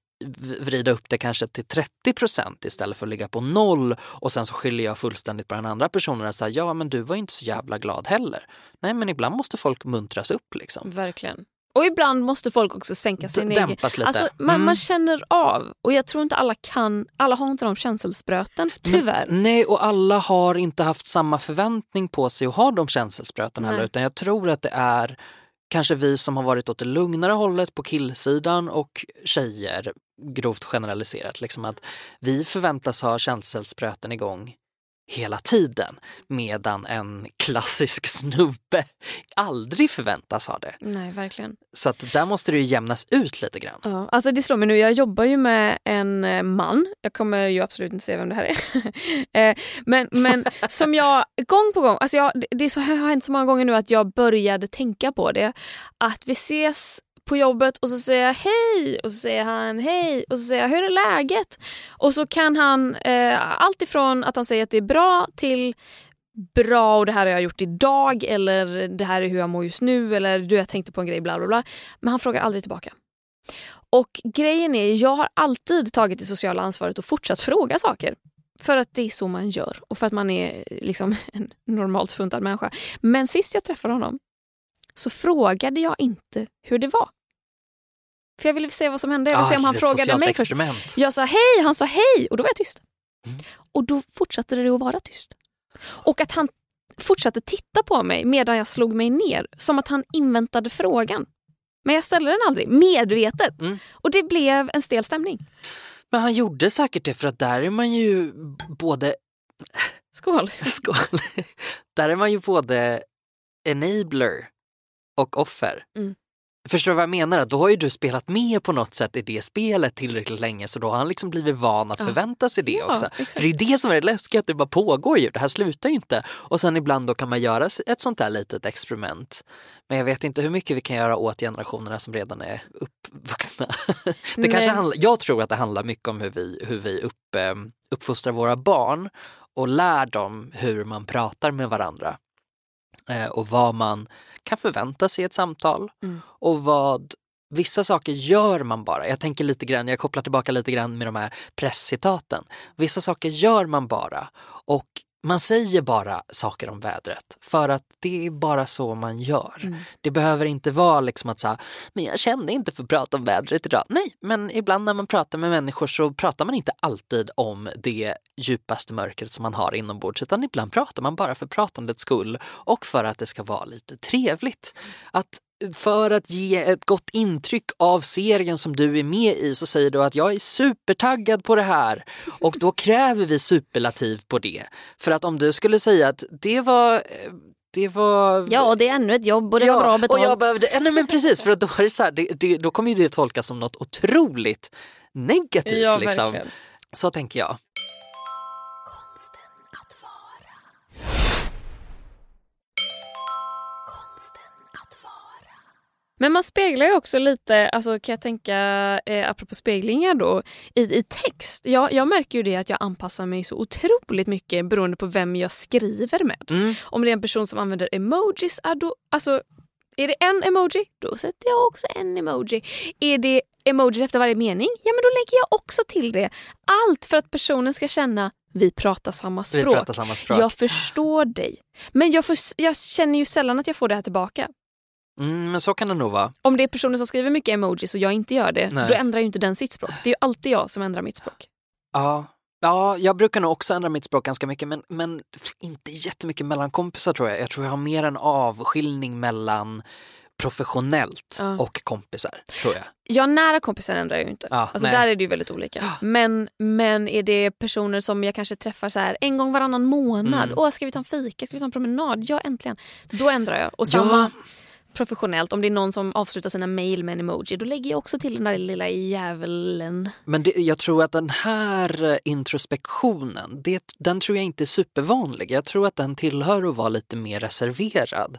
vrida upp det kanske till 30 procent istället för att ligga på noll och sen så skyller jag fullständigt på den andra personen och säger ja men du var ju inte så jävla glad heller. Nej men ibland måste folk muntras upp liksom. Verkligen. Och ibland måste folk också sänka sin egen... dämpas lite. Alltså, man, Mm. man känner av. Och jag tror inte alla kan, alla har inte de känselspröten, tyvärr. Men, nej, och alla har inte haft samma förväntning på sig att ha de känselspröten heller utan jag tror att det är kanske vi som har varit åt det lugnare hållet på killsidan och tjejer, grovt generaliserat, liksom att vi förväntas ha känselspröten igång hela tiden medan en klassisk [LAUGHS] snubbe aldrig förväntas ha det. Nej, verkligen. Så att där måste det ju jämnas ut lite grann. Ja, alltså det slår mig nu, jag jobbar ju med en eh, man, jag kommer ju absolut inte säga vem det här är. [LAUGHS] Eh, men, men [LAUGHS] som jag gång på gång, alltså jag, det- det har hänt så många gånger nu att jag började tänka på det. Att vi ses på jobbet och så säger jag hej och så säger han hej och så säger jag hur är läget? Och så kan han eh, allt ifrån att han säger att det är bra till bra och det här har jag gjort idag eller det här är hur jag mår just nu eller du jag tänkte på en grej bla bla bla. Men han frågar aldrig tillbaka. Och grejen är, jag har alltid tagit det sociala ansvaret och fortsatt fråga saker. För att det är så man gör och för att man är liksom [LAUGHS] en normalt funtad människa. Men sist jag träffade honom så frågade jag inte hur det var. För jag ville se vad som hände. Jag ville se om han frågade mig först. Jag sa hej, han sa hej och då var jag tyst. Mm. Och då fortsatte det att vara tyst. Och att han fortsatte titta på mig medan jag slog mig ner. Som att han inväntade frågan. Men jag ställde den aldrig, medvetet. Mm. Och det blev en stel stämning. Men han gjorde säkert det för att där är man ju både Skål. [LAUGHS] Skål. Där är man ju både enabler och offer. Mm. Förstår du vad jag menar? Då har ju du spelat med på något sätt i det spelet tillräckligt länge så då har han liksom blivit van att Ja. förvänta sig det Ja, också. exakt. För det är det som är det läskiga, att det bara pågår ju. Det här slutar ju inte. Och sen ibland då kan man göra ett sånt där litet experiment. Men jag vet inte hur mycket vi kan göra åt generationerna som redan är uppvuxna. [LAUGHS] Det kanske handlar, jag tror att det handlar mycket om hur vi, hur vi upp, eh, uppfostrar våra barn och lär dem hur man pratar med varandra. Eh, och vad man kan förvänta sig i ett samtal. Mm. Och vad Vissa saker gör man bara. Jag tänker lite grann, jag kopplar tillbaka lite grann med de här presscitaten. Vissa saker gör man bara och man säger bara saker om vädret för att det är bara så man gör. Mm. Det behöver inte vara liksom att säga, men jag kände inte för att prata om vädret idag. Nej, men ibland när man pratar med människor så pratar man inte alltid om det djupaste mörkret som man har inombords utan ibland pratar man bara för pratandets skull och för att det ska vara lite trevligt. Att för att ge ett gott intryck av serien som du är med i så säger du att jag är supertaggad på det här och då kräver vi superlativ på det. För att om du skulle säga att det var det var... Ja, det är ännu ett jobb och det var bra betalt. och jag behövde... Ja, nej, men precis, för att då, är det så här, det, det, då kommer ju det tolkas som något otroligt negativt. Ja, liksom. Så tänker jag. Men man speglar ju också lite, alltså kan jag tänka, eh, apropå speglingar då, i, i text. Jag, jag märker ju det att jag anpassar mig så otroligt mycket beroende på vem jag skriver med. Mm. Om det är en person som använder emojis, ah, då, alltså, är det en emoji, då sätter jag också en emoji. Är det emojis efter varje mening, ja men då lägger jag också till det. Allt för att personen ska känna vi pratar samma Vi språk. pratar samma språk. Jag förstår dig. Men jag, får, jag känner ju sällan att jag får det här tillbaka. Mm, men så kan det nog vara. Om det är personer som skriver mycket emojis och jag inte gör det, Nej. då ändrar ju inte den sitt språk. Det är ju alltid jag som ändrar mitt språk. Ja. Ja, jag brukar nog också ändra mitt språk ganska mycket men, men inte jättemycket mellan kompisar tror jag. Jag tror jag har mer en avskiljning mellan professionellt Ja. och kompisar, tror jag. Ja, nära kompisar ändrar jag ju inte. Ja, alltså, nej. där är det ju väldigt olika. Men, men är det personer som jag kanske träffar så här en gång varannan månad. Mm. Åh, ska vi ta en fika? Ska vi ta en promenad? Ja, äntligen. Då ändrar jag. Och samma Ja. Professionellt. Om det är någon som avslutar sina mejl med en emoji, då lägger jag också till den där lilla djävulen. Men det, jag tror att den här eh, introspektionen, det, den tror jag inte är supervanlig. Jag tror att den tillhör att vara lite mer reserverad.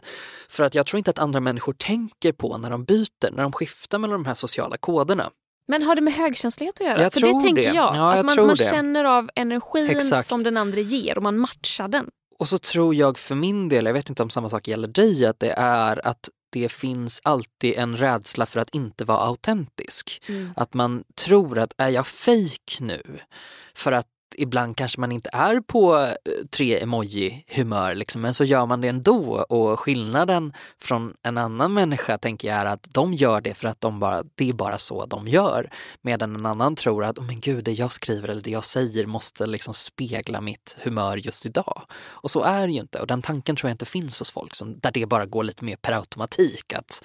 För att jag tror inte att andra människor tänker på när de byter, när de skiftar mellan de här sociala koderna. Men har det med högkänslighet att göra? Jag För tror det tänker det. jag. Ja, att jag man, tror man det. känner av energin Exakt. som den andra ger och man matchar den. Och så tror jag för min del, jag vet inte om samma sak gäller dig, att det är att det finns alltid en rädsla för att inte vara autentisk. Att man tror att är jag fake nu? För att ibland kanske man inte är på eh, tre emoji-humör liksom, men så gör man det ändå och skillnaden från en annan människa tänker jag är att de gör det för att de bara, det är bara så de gör. Medan en annan tror att, oh, men gud, det jag skriver eller det jag säger måste liksom spegla mitt humör just idag. Och så är det ju inte och den tanken tror jag inte finns hos folk som, där det bara går lite mer per automatik att,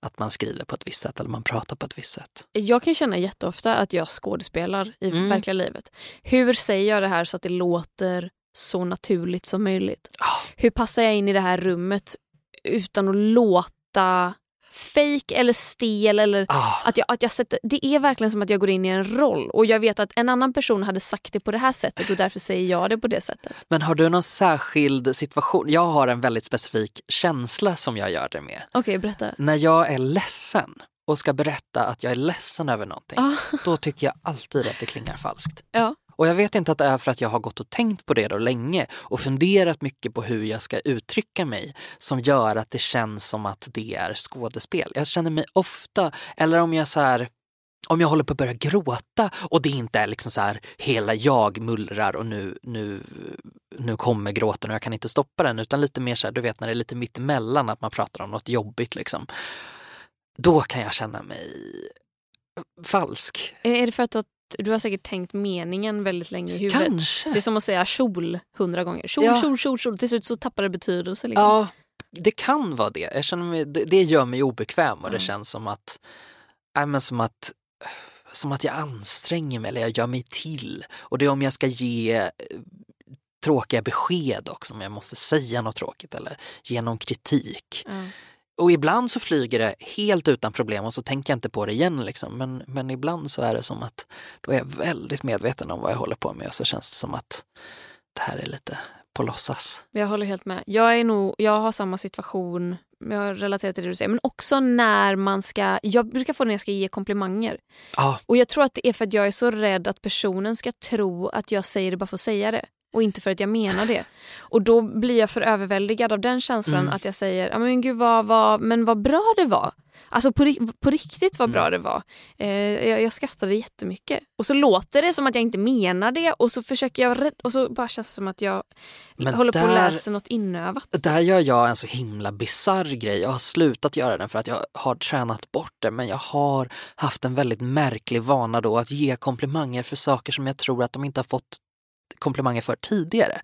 att man skriver på ett visst sätt eller man pratar på ett visst sätt. Jag kan känna jätteofta att jag skådespelar i Mm. verkliga livet. Hur säger jag det här så att det låter så naturligt som möjligt? Ah. Hur passar jag in i det här rummet utan att låta fake eller stel eller Ah. att jag, att jag sätter, det är verkligen som att jag går in i en roll och jag vet att en annan person hade sagt det på det här sättet och därför säger jag det på det sättet. Men har du någon särskild situation? Jag har en väldigt specifik känsla som jag gör det med. Okej, berätta. När jag är ledsen och ska berätta att jag är ledsen över någonting, Ah. då tycker jag alltid att det klingar falskt. Ja. Och jag vet inte att det är för att jag har gått och tänkt på det då länge och funderat mycket på hur jag ska uttrycka mig som gör att det känns som att det är skådespel. Jag känner mig ofta, eller om jag så här om jag håller på att börja gråta och det inte är liksom så här hela jag mullrar och nu, nu, nu kommer gråten och jag kan inte stoppa den utan lite mer så här, du vet när det är lite mittemellan, att man pratar om något jobbigt liksom. Då kan jag känna mig falsk. Är det för att du har, du har säkert tänkt meningen väldigt länge i huvudet? Kanske. Det är som att säga kjol hundra gånger. Kjol, Ja. kjol, kjol, kjol. Till slut så tappar det betydelse. Liksom. Ja, det kan vara det. Jag känner mig, det, det gör mig obekväm och det Mm. känns som att, äh, men som att som att jag anstränger mig eller jag gör mig till. Och det är om jag ska ge eh, tråkiga besked också, om jag måste säga något tråkigt eller ge någon kritik. Ja. Och ibland så flyger det helt utan problem och så tänker jag inte på det igen. Liksom. Men, men ibland så är det som att då är jag väldigt medveten om vad jag håller på med och så känns det som att det här är lite på låtsas. Jag håller helt med. Jag, är nog, jag har samma situation, jag relaterar till det du säger, men också när man ska... Jag brukar få det när jag ska ge komplimanger. Ja, Och jag tror att det är för att jag är så rädd att personen ska tro att jag säger det bara för att säga det. Och inte för att jag menar det. Och då blir jag för överväldigad av den känslan Mm. att jag säger, "Ja, men gud vad, vad, men vad bra det var. Alltså på, på riktigt vad bra Mm. det var. Eh, jag, jag skrattade jättemycket. Och så låter det som att jag inte menar det och så försöker jag och så bara känns det som att jag Men håller på där- att läsa något inövat. Där gör jag en så himla bizarr grej. Jag har slutat göra den för att jag har tränat bort det men jag har haft en väldigt märklig vana då att ge komplimanger för saker som jag tror att de inte har fått komplimanger för tidigare.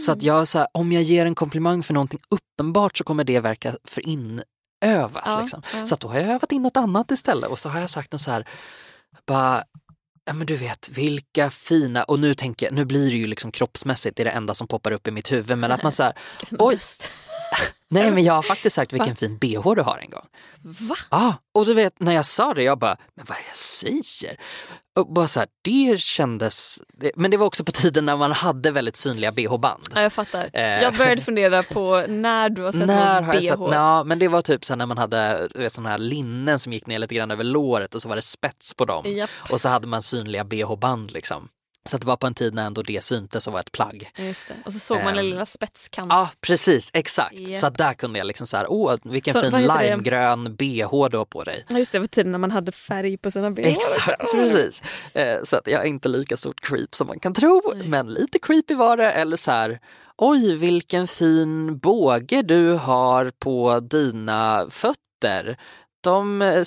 Så att jag, så här, om jag ger en komplimang för någonting uppenbart så kommer det verka för in, övat. Ja, liksom. ja. Så att då har jag övat in något annat istället och så har jag sagt något så här, bara, ja men du vet vilka fina, och nu tänker jag, nu blir det ju liksom kroppsmässigt, det är det enda som poppar upp i mitt huvud, men att man så här, [LAUGHS] Oj. [LAUGHS] Nej men jag har faktiskt sagt vilken fin bh du har en gång. Va? Ja, och du vet när jag sa det, jag bara, men vad är det jag säger? Och bara så här, det kändes, men det var också på tiden när man hade väldigt synliga bh-band. Ja, jag fattar. Eh. Jag började fundera på när du har sett När någons bh. sett, ja, men det var typ så här när man hade vet, såna här linnen som gick ner lite grann över låret och så var det spets på dem. Japp. Och så hade man synliga bh-band liksom. Så att det var på en tid när ändå det syntes och var ett plagg. Just det. Och så såg man den Ehm, lilla spetskanten. Ja precis, exakt. Japp. Så att där kunde jag liksom så här, åh vilken Så, fin det? limegrön bh du har på dig. Ja, just det, var tiden när man hade färg på sina bh. Exakt, precis. Eh, Så att jag är inte lika stort creep som man kan tro, men lite creepy var det. Eller så här, oj vilken fin båge du har på dina fötter. De eh,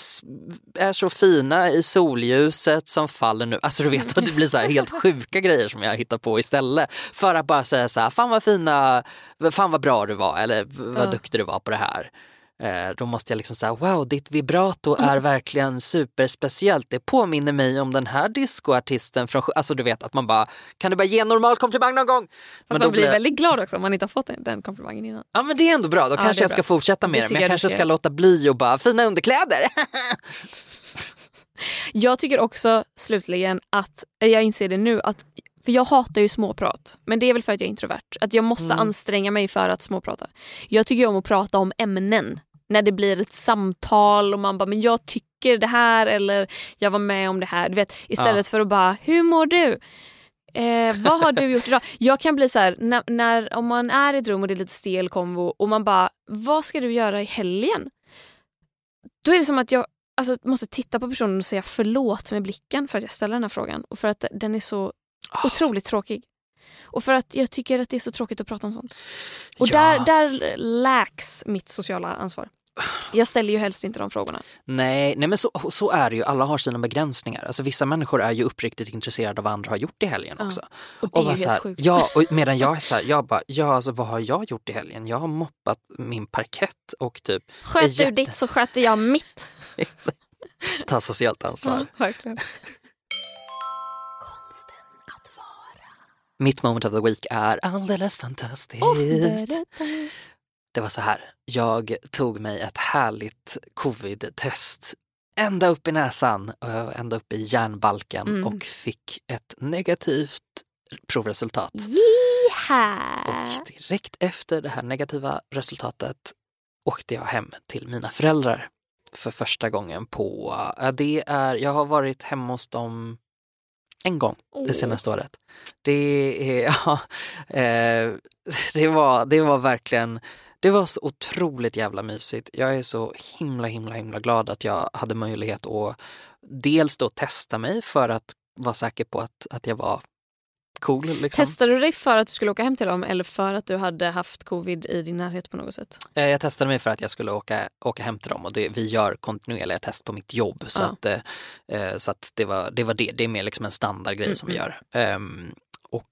är så fina i solljuset som faller nu. Alltså du vet att det blir så här helt [LAUGHS] sjuka grejer som jag hittar på istället. För att bara säga så här, fan vad fina, fan vad bra du var eller vad Ja. duktig du var på det här. Eh, Då måste jag liksom säga, wow ditt vibrato är [LAUGHS] verkligen superspeciellt. Det påminner mig om den här discoartisten från, alltså du vet att man bara, kan du bara ge en normal komplimang någon gång? Fast då man blir blir- väldigt glad också om man inte har fått den, den komplimangen innan. Ja men det är ändå bra, då Ja, kanske jag ska bra. fortsätta med Det det. Men jag jag kanske ska låta bli och bara, fina underkläder. [LAUGHS] Jag tycker också slutligen att, jag inser det nu, att för jag hatar ju småprat. Men det är väl för att jag är introvert. Att jag måste Mm. anstränga mig för att småprata. Jag tycker om att prata om ämnen. När det blir ett samtal och man bara, men jag tycker det här eller jag var med om det här. Du vet, istället för att bara, hur mår du? Eh, vad har du gjort idag? Jag kan bli så här, när, när, om man är i ett rum och det är lite stel konvo och man bara, vad ska du göra i helgen? Då är det som att jag alltså, måste titta på personen och säga förlåt med blicken för att jag ställer den här frågan. Och för att den är så Ah. otroligt tråkig. Och för att jag tycker att det är så tråkigt att prata om sånt. Och Ja. där, där läks mitt sociala ansvar. Jag ställer ju helst inte de frågorna. Nej, nej men så, så är det ju, alla har sina begränsningar. Alltså vissa människor är ju uppriktigt intresserade av vad andra har gjort i helgen Ja. också. Och det är ju så helt här, sjukt. Ja, och [LAUGHS] medan jag är så här, jag bara, ja alltså vad har jag gjort i helgen? Jag har moppat min parkett och typ Sköter jätte- du ditt så sköter jag mitt. [LAUGHS] ta socialt ansvar. verkligen. Konsten att vara. Mitt moment of the week är alldeles fantastiskt. Det var så här, jag tog mig ett härligt covid-test ända upp i näsan och ända upp i hjärnbalken Mm. och fick ett negativt provresultat. Jiha. Och direkt efter det här negativa resultatet åkte jag hem till mina föräldrar för första gången på, det är, jag har varit hemma hos dem en gång det senaste året. Det är, [LAUGHS] ja, eh, det var, det var verkligen, det var så otroligt jävla mysigt. Jag är så himla, himla, himla glad att jag hade möjlighet att dels då testa mig för att vara säker på att, att jag var cool. Liksom. Testade du dig för att du skulle åka hem till dem eller för att du hade haft covid i din närhet på något sätt? Eh, Jag testade mig för att jag skulle åka, åka hem till dem och det, vi gör kontinuerliga test på mitt jobb. Så, Ja. att, eh, eh, så att det, var, det var det. Det är mer liksom en standardgrej Mm, som vi gör. Ehm,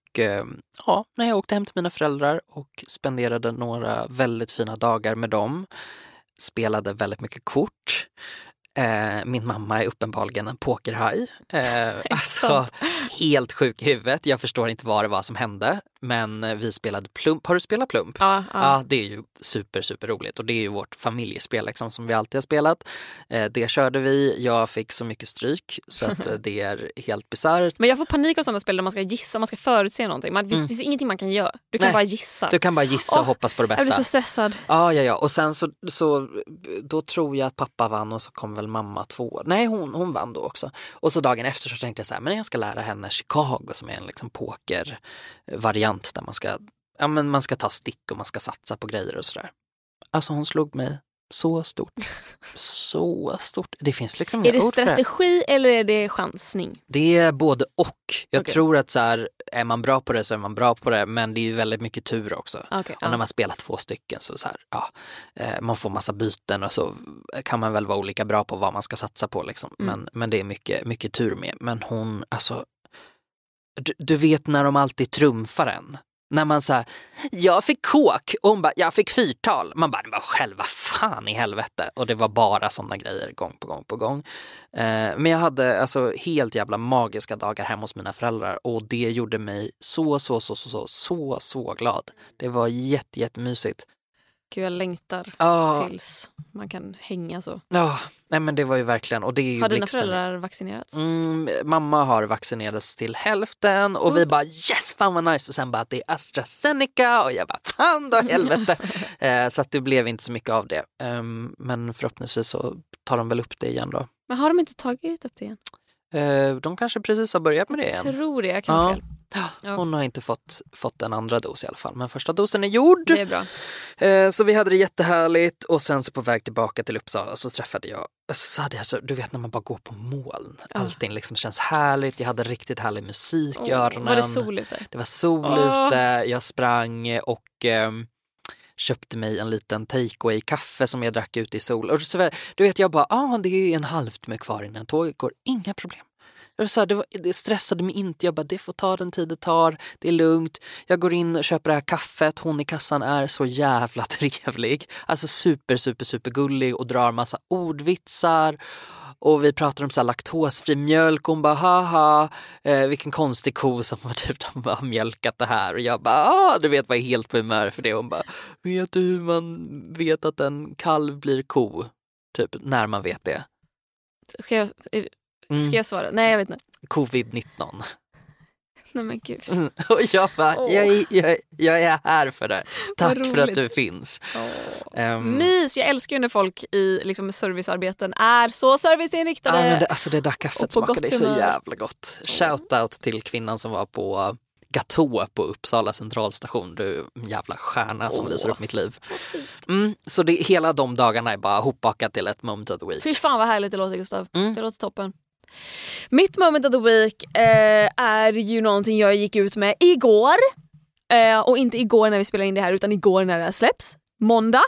och ehm, ja, när jag åkte hem till mina föräldrar och spenderade några väldigt fina dagar med dem. Spelade väldigt mycket kort. Eh, min mamma är uppenbarligen en pokerhaj. Eh, [LAUGHS] alltså, helt sjuk i huvudet. Jag förstår inte vad det var som hände. Men eh, vi spelade plump. Har du spelat plump? Ja, Ja, det är ju super, super roligt och det är ju vårt familjespel liksom, som vi alltid har spelat. Eh, det körde vi, jag fick så mycket stryk så att eh, [LAUGHS] det är helt bisarrt. Men jag får panik av sådana spel där man ska gissa, man ska förutse någonting. Man, det finns, finns ingenting man kan göra. Du kan Mm. Nej. bara gissa. Du kan bara gissa och Åh, hoppas på det jag blir bästa. så stressad. Ja, ja, ja. Och sen så, så då tror jag att pappa vann och så kom väl mamma två. Nej, hon, hon vann då också. Och så dagen efter så tänkte jag så här, men jag ska lära henne Chicago som är en liksom pokervariant där man ska, ja, men man ska ta stick och man ska satsa på grejer och sådär. Alltså hon slog mig så stort. [LAUGHS] Så stort. Det finns liksom Är inga det ord för det. strategi eller är det chansning? Det är både och. Jag Okej. tror att så här, är man bra på det så är man bra på det men det är ju väldigt mycket tur också. Okay, Och när man spelar två stycken så, så här, ja, eh, man får massa byten och så kan man väl vara olika bra på vad man ska satsa på. Liksom. Mm. Men, men det är mycket, mycket tur med. Men hon, alltså, du, du vet när de alltid trumfar en. När man säger jag fick kåk och hon bara, jag fick fyrtal. Man bara, men själva fan i helvete. Och det var bara sådana grejer gång på gång på gång. Eh, men jag hade alltså helt jävla magiska dagar hemma hos mina föräldrar och det gjorde mig så, så, så, så, så, så, så glad. Det var jätte, jättemysigt. Gud, jag längtar Ja, tills man kan hänga så. ja, nej men det var ju verkligen, och det är ju Har dina blixten. föräldrar vaccinerats? Mm, mamma har vaccinerats till hälften och vi bara yes, fan vad nice. Och sen bara det är AstraZeneca och jag bara fan då helvete. [LAUGHS] eh, så att det blev inte så mycket av det. Ehm, men förhoppningsvis så tar de väl upp det igen då. Men har de inte tagit upp det igen? Eh, de kanske precis har börjat med det igen. Jag tror det, jag kan Ja. fel. Ja. Hon har inte fått, fått en andra dos i alla fall, men första dosen är gjord. Det är bra. Eh, så vi hade det jättehärligt och sen så på väg tillbaka till Uppsala så träffade jag, så hade jag så, du vet när man bara går på moln. Ja. Allting liksom känns härligt, jag hade riktigt härlig musik i öronen. var det sol ute? Det var sol ute, jag sprang och ehm, köpte mig en liten takeaway kaffe som jag drack ute i sol. Och så, du vet jag bara, ah, det är en halvtimme kvar innan tåget går, inga problem. Det, var så här, det, var, det stressade mig inte, jag bara det får ta den tid det tar, det är lugnt. Jag går in och köper det här kaffet, hon i kassan är så jävla [LAUGHS] trevlig. Alltså super, super, super gullig och drar massa ordvitsar. Och vi pratar om så här laktosfri mjölk och hon bara haha eh, vilken konstig ko som har typ [LAUGHS] har mjölkat det här och jag bara ah, du vet vad jag är helt på humör för det. Hon bara vet du hur man vet att en kalv blir ko? Typ när man vet det. Ska jag, Mm. ska jag svara? Nej, jag vet inte. Covid-19. Nej men gud. Mm. [LAUGHS] Och jag bara, Åh. jag, är- jag, jag är här för det. Tack för att du finns. Ehm, Mys! Jag älskar ju när folk i liksom, servicearbeten är så serviceinriktade. Ja, men det, alltså det där kaffet smakade gott så jävla gott. Shoutout till kvinnan som var på Gatå på Uppsala centralstation. Du jävla stjärna som Åh. lyser upp mitt liv. Mm, så det, hela de dagarna är bara hopbakat till ett moment of the week. Fy fan vad härligt det låter Gustav. Mm. Det låter toppen. Mitt moment of the week eh, är ju någonting jag gick ut med igår. Eh, och inte igår när vi spelar in det här utan igår när det här släpps. Måndag.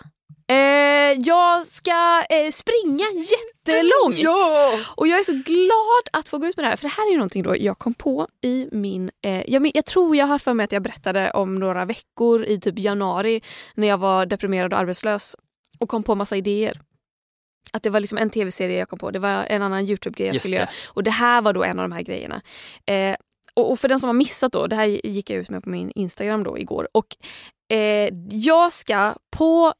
Eh, jag ska eh, springa jättelångt. Ja! Och jag är så glad att få gå ut med det här för det här är ju någonting då jag kom på i min... Eh, jag, jag tror jag har för mig att jag berättade om några veckor i typ januari när jag var deprimerad och arbetslös och kom på massa idéer. Att det var liksom en tv-serie jag kom på, det var en annan Youtube-grej jag Just skulle det. göra. Och det här var då en av de här grejerna. Eh, och, och för den som har missat då, det här gick jag ut med på min Instagram då igår. Och eh, jag ska på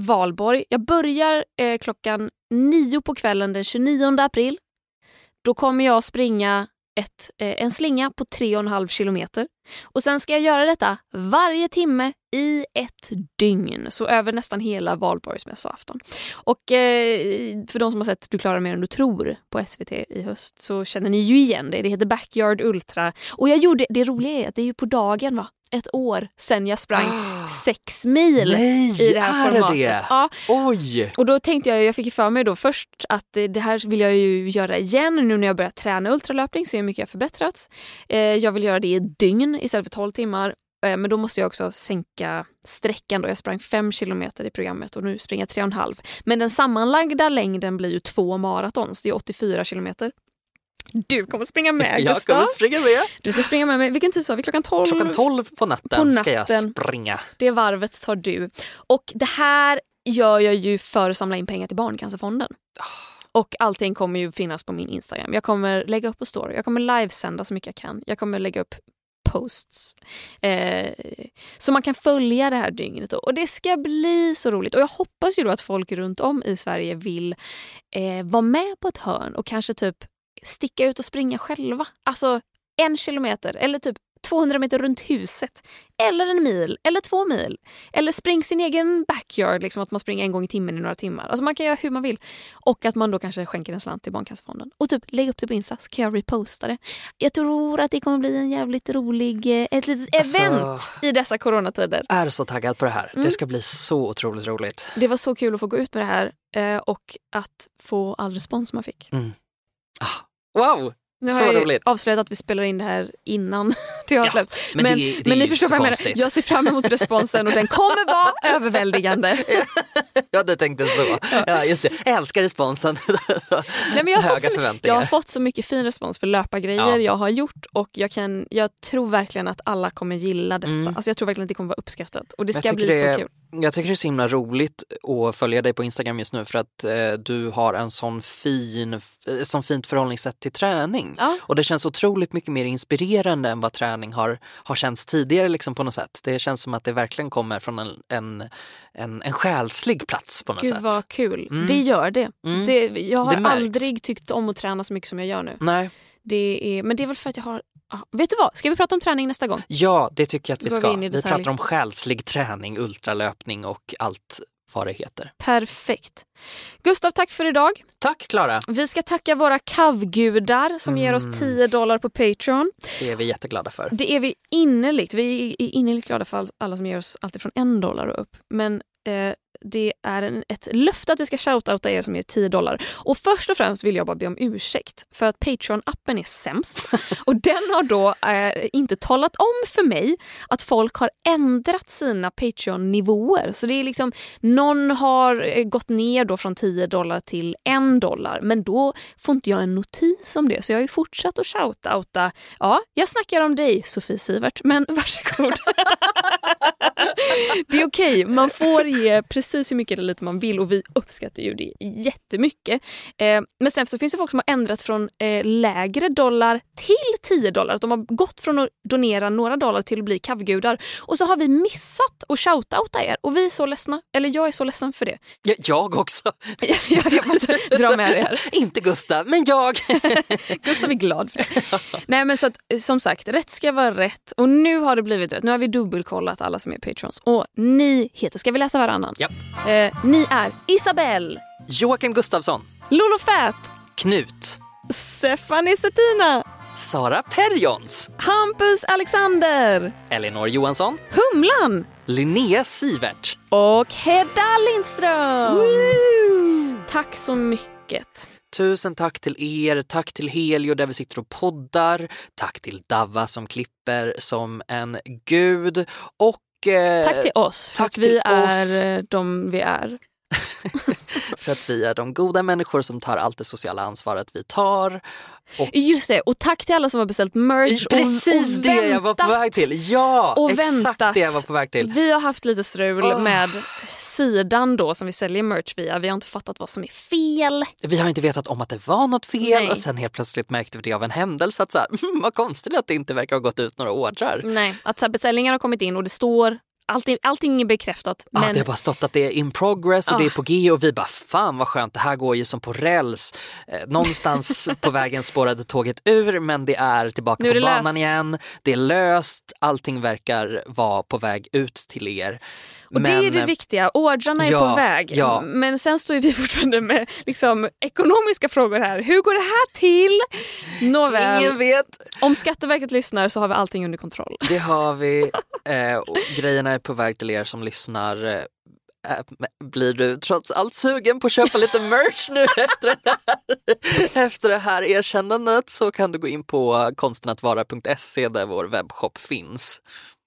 valborg, jag börjar eh, klockan nio på kvällen den 29 april. Då kommer jag springa ett, eh, en slinga på 3,5 kilometer. Och sen ska jag göra detta varje timme i ett dygn. Så över nästan hela valborgsmässoafton. Och eh, för de som har sett Du klarar mer än du tror på SVT i höst så känner ni ju igen det. Det heter Backyard Ultra. Och jag gjorde, det roliga är att det är ju på dagen va? Ett år sen jag sprang [GASPS] sex mil Nej, i det här är formatet. det? Ja, Oj! och då tänkte jag, jag fick för mig då först att det, det här vill jag ju göra igen nu när jag börjat träna ultralöpning, se hur mycket jag förbättrats. Eh, jag vill göra det i dygn istället för 12 timmar. Eh, men då måste jag också sänka sträckan då. Jag sprang 5 kilometer i programmet och nu springer jag 3,5. Men den sammanlagda längden blir ju två maratons, det är 84 kilometer. Du kommer springa med Jag Gustav. kommer springa med. Du ska springa med mig. Vilken tid sa vi? Klockan 12? Klockan 12 på natten, På ska jag natten. springa. Det varvet tar du. Och det här gör jag ju för att samla in pengar till Barncancerfonden. Och allting kommer ju finnas på min Instagram. Jag kommer lägga upp på story, jag kommer livesända så mycket jag kan. Jag kommer lägga upp posts. Eh, så man kan följa det här dygnet. då. Och det ska bli så roligt. Och jag hoppas ju att folk runt om i Sverige vill eh, vara med på ett hörn och kanske typ sticka ut och springa själva. Alltså en kilometer eller typ 200 meter runt huset. Eller en mil, eller två mil. Eller spring sin egen backyard, liksom att man springer en gång i timmen i några timmar. Alltså man kan göra hur man vill. Och att man då kanske skänker en slant till Barncancerfonden. Och typ lägg upp det på Insta så kan jag reposta det. Jag tror att det kommer bli en jävligt rolig, eh, ett litet Alltså- event i dessa coronatider. Är så taggad på det här. Mm. Det ska bli så otroligt roligt. Det var så kul att få gå ut med det här eh, och att få all respons man fick. Ah. Wow! Nu Så har jag roligt. avslöjat att vi spelar in det här innan [LAUGHS] det har Ja, släppts. men Men, det men, det är ni förstår vad jag menar. Jag ser fram emot responsen och den kommer vara [LAUGHS] överväldigande. Ja, du tänkte så. Ja, just det. Jag älskar responsen. [LAUGHS] Nej, men jag, har Höga fått så, jag har fått så mycket fin respons för löpargrejer Ja. jag har gjort och jag, kan, jag tror verkligen att alla kommer gilla detta. Mm. Alltså, jag tror verkligen att det kommer vara uppskattat och det Jag ska bli det- så kul. Jag tycker det är så himla roligt att följa dig på Instagram just nu för att eh, du har en sån fin, ett sån fint förhållningssätt till träning. Ja. Och det känns otroligt mycket mer inspirerande än vad träning har, har känts tidigare liksom på något sätt. Det känns som att det verkligen kommer från en, en, en, en själslig plats på något Gud sätt. vad kul. Mm. Det gör det. Mm. det jag har Det aldrig tyckt om att träna så mycket som jag gör nu. Nej, Det är, men det är väl för att jag har... ah, Vet du vad? Ska vi prata om träning nästa gång? ja det tycker jag att vi ska. vi Vi pratar om själslig träning, ultralöpning och allt heter. Perfekt. Gustav, tack för idag. Tack Klara, Vi ska tacka våra kavgudar som ger oss Mm. 10 dollar på Patreon. det är vi jätteglada för. Det är vi innerligt. Vi är innerligt glada för alla som ger oss alltifrån en dollar och upp. Men eh, det är en, ett löfte att vi ska shoutouta er som ger 10 dollar. Och först och främst vill jag bara be om ursäkt för att Patreon-appen är sämst. [LAUGHS] och den har då eh, inte talat om för mig att folk har ändrat sina Patreon-nivåer. Så det är liksom, någon har eh, gått ner då från 10 dollar till 1 dollar. Men då får inte jag en notis om det. Så jag har ju fortsatt att shoutouta. Ja, jag snackar om dig Sofie Sivert, men [LAUGHS] varsågod. [LAUGHS] det är okej, man får ge precis hur mycket eller lite man vill och vi uppskattar ju det jättemycket. Eh, men sen så finns det folk som har ändrat från eh, lägre dollar till 10 dollar. De har gått från att donera några dollar till att bli kavgudar. Och så har vi missat att shoutouta er och vi är så ledsna. Eller jag är så ledsen för det. Ja, jag också. [LAUGHS] jag, jag måste dra med det här. Inte Gustav, men jag. [LAUGHS] Gustav är glad för det. Nej men så att, som sagt, rätt ska vara rätt. Och nu har det blivit rätt. Nu har vi dubbelkollat alla som är patrons. Och ni heter, ska vi läsa varannan? Ja. Eh, ni är Isabelle, Joakim Gustafsson, Lolo Fat, Knut, Stephanie Stettina, Sara Perjons, Hampus Alexander, Elinor Johansson, Humlan Linnea Sivert. och Hedda Lindström. Tack så mycket. Tusen tack till er, tack till Helio där vi sitter och poddar, tack till Dava som klipper som en gud och eh, Tack till oss för tack att vi till är oss. eh, de vi är. [LAUGHS] för att vi är de goda människor som tar allt det sociala ansvaret vi tar. Just det, och tack till alla som har beställt merch. och- Precis och det jag var på väg till. Ja, Och exakt väntat. det jag var på väg till. Vi har haft lite strul Åh. med sidan då som vi säljer merch via. Vi har inte fattat vad som är fel. Vi har inte vetat om att det var något fel Nej. och sen helt plötsligt märkte vi det av en händelse att så här, [LAUGHS] "Hmm, vad konstigt att det inte verkar ha gått ut några ordrar. Nej, att så här, beställningar har kommit in och det står allting, allting är bekräftat. Ja, Men det har bara stått att det är in progress och det är Ah. på G och vi bara fan vad skönt, det här går ju som på räls. Eh, någonstans [LAUGHS] på vägen spårade tåget ur men det är tillbaka Nu på banan löst. igen. Det är löst, allting verkar vara på väg ut till er. Och det är Men, det viktiga, ordrarna är ja, på väg. ja. Men sen står vi [LAUGHS] fortfarande med liksom, ekonomiska frågor här. Hur går det här till? Nåväl, Ingen vet. om Skatteverket lyssnar så har vi allting under kontroll. Det [LAUGHS] har vi. Eh, grejerna är på väg till er som lyssnar. Eh, eh, blir du trots allt sugen på att köpa lite merch nu [LAUGHS] efter, den här, efter det här erkännandet så kan du gå in på konstenatvara.se där vår webbshop finns.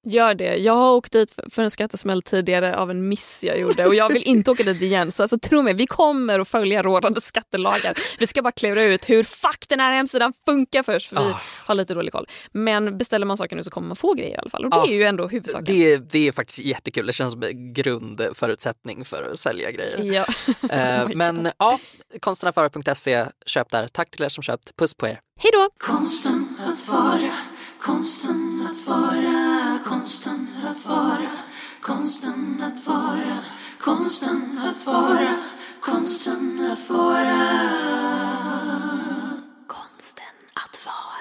Gör det. Jag har åkt dit för- en skattesmäll tidigare av en miss jag gjorde och jag vill inte åka dit igen. Så alltså, tro mig, vi kommer att följa rådande skattelagar. Vi ska bara klura ut hur fuck den här hemsidan funkar först för vi Ah. har lite dålig koll. Men beställer man saker nu så kommer man få grejer i alla fall och det Ja. är ju ändå huvudsaken. Det, det är faktiskt jättekul, det känns som en grundförutsättning för att sälja grejer. Ja. [LAUGHS] Oh my men ja, konstenatvara.se, köp där. Tack till er som köpt, puss på er. Hej då! Konsten att vara, konsten att vara, konsten att vara, konsten att vara, konsten att vara, konsten att vara. Konsten att vara.